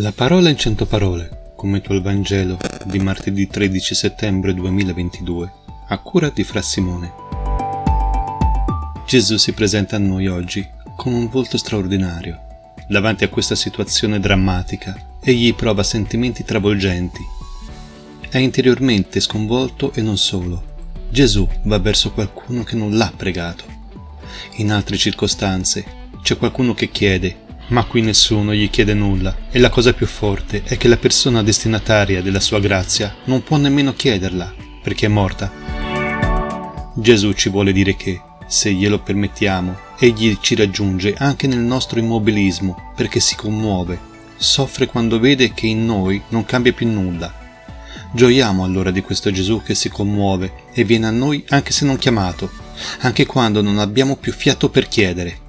La parola in cento parole, commento il Vangelo di martedì 13 settembre 2022, a cura di Fra Simone. Gesù si presenta a noi oggi con un volto straordinario. Davanti a questa situazione drammatica, egli prova sentimenti travolgenti. È interiormente sconvolto e non solo. Gesù va verso qualcuno che non l'ha pregato. In altre circostanze c'è qualcuno che chiede ma qui nessuno gli chiede nulla e la cosa più forte è che la persona destinataria della sua grazia non può nemmeno chiederla perché è morta. Gesù ci vuole dire che, se glielo permettiamo, egli ci raggiunge anche nel nostro immobilismo perché si commuove, soffre quando vede che in noi non cambia più nulla. Gioiamo allora di questo Gesù che si commuove e viene a noi anche se non chiamato, anche quando non abbiamo più fiato per chiedere